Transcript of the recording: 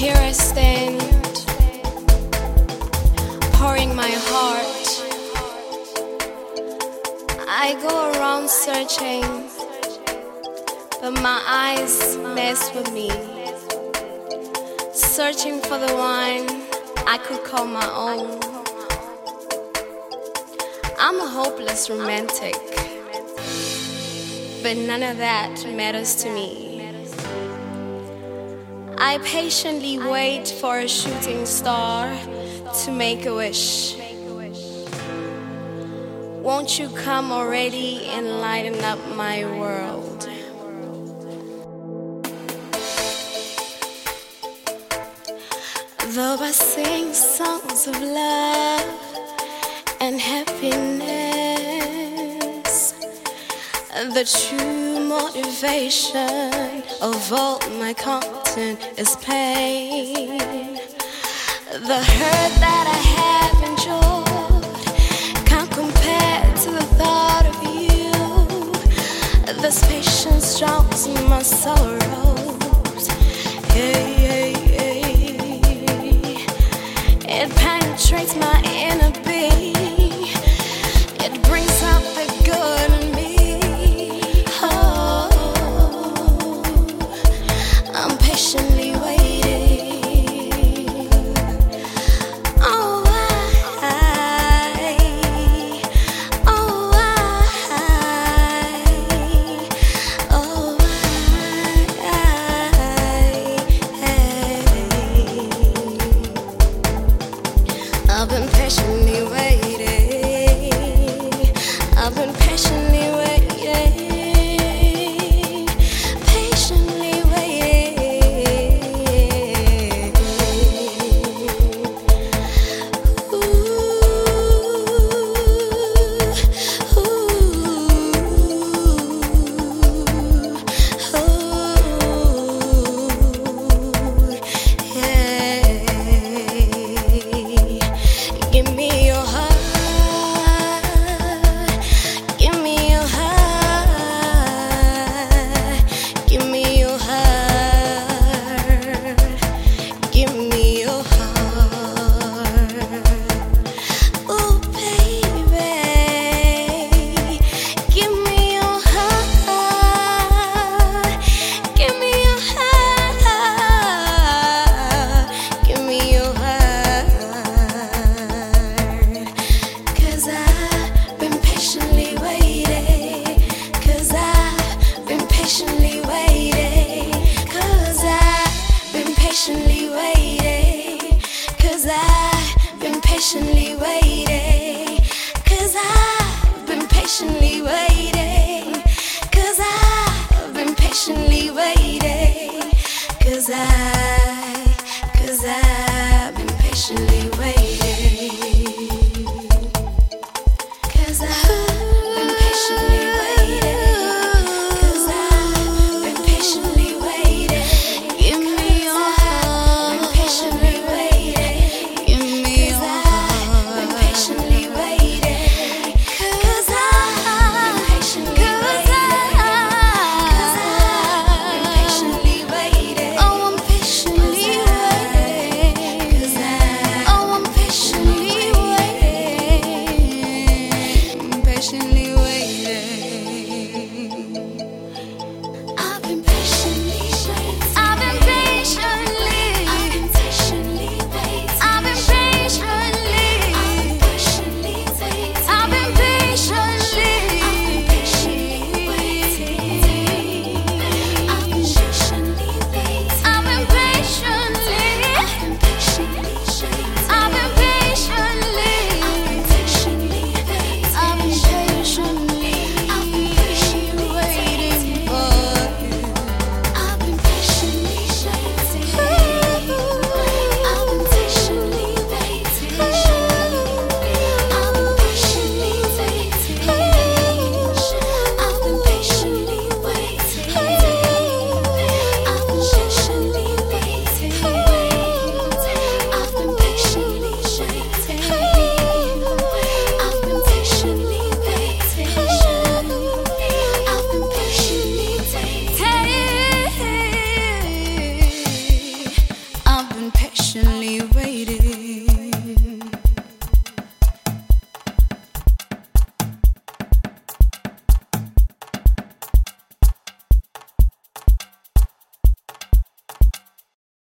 Here I stand, pouring my heart. I go around searching, but my eyes mess with me. Searching for the one I could call my own. I'm a hopeless romantic, but none of that matters to me. I patiently wait for a shooting star to make a wish. Won't you come already and lighten up my world? Though I sing songs of love and happiness, the true motivation of all my is pain. The hurt that I have enjoyed can't compare to the thought of you. This patience drowns my sorrows.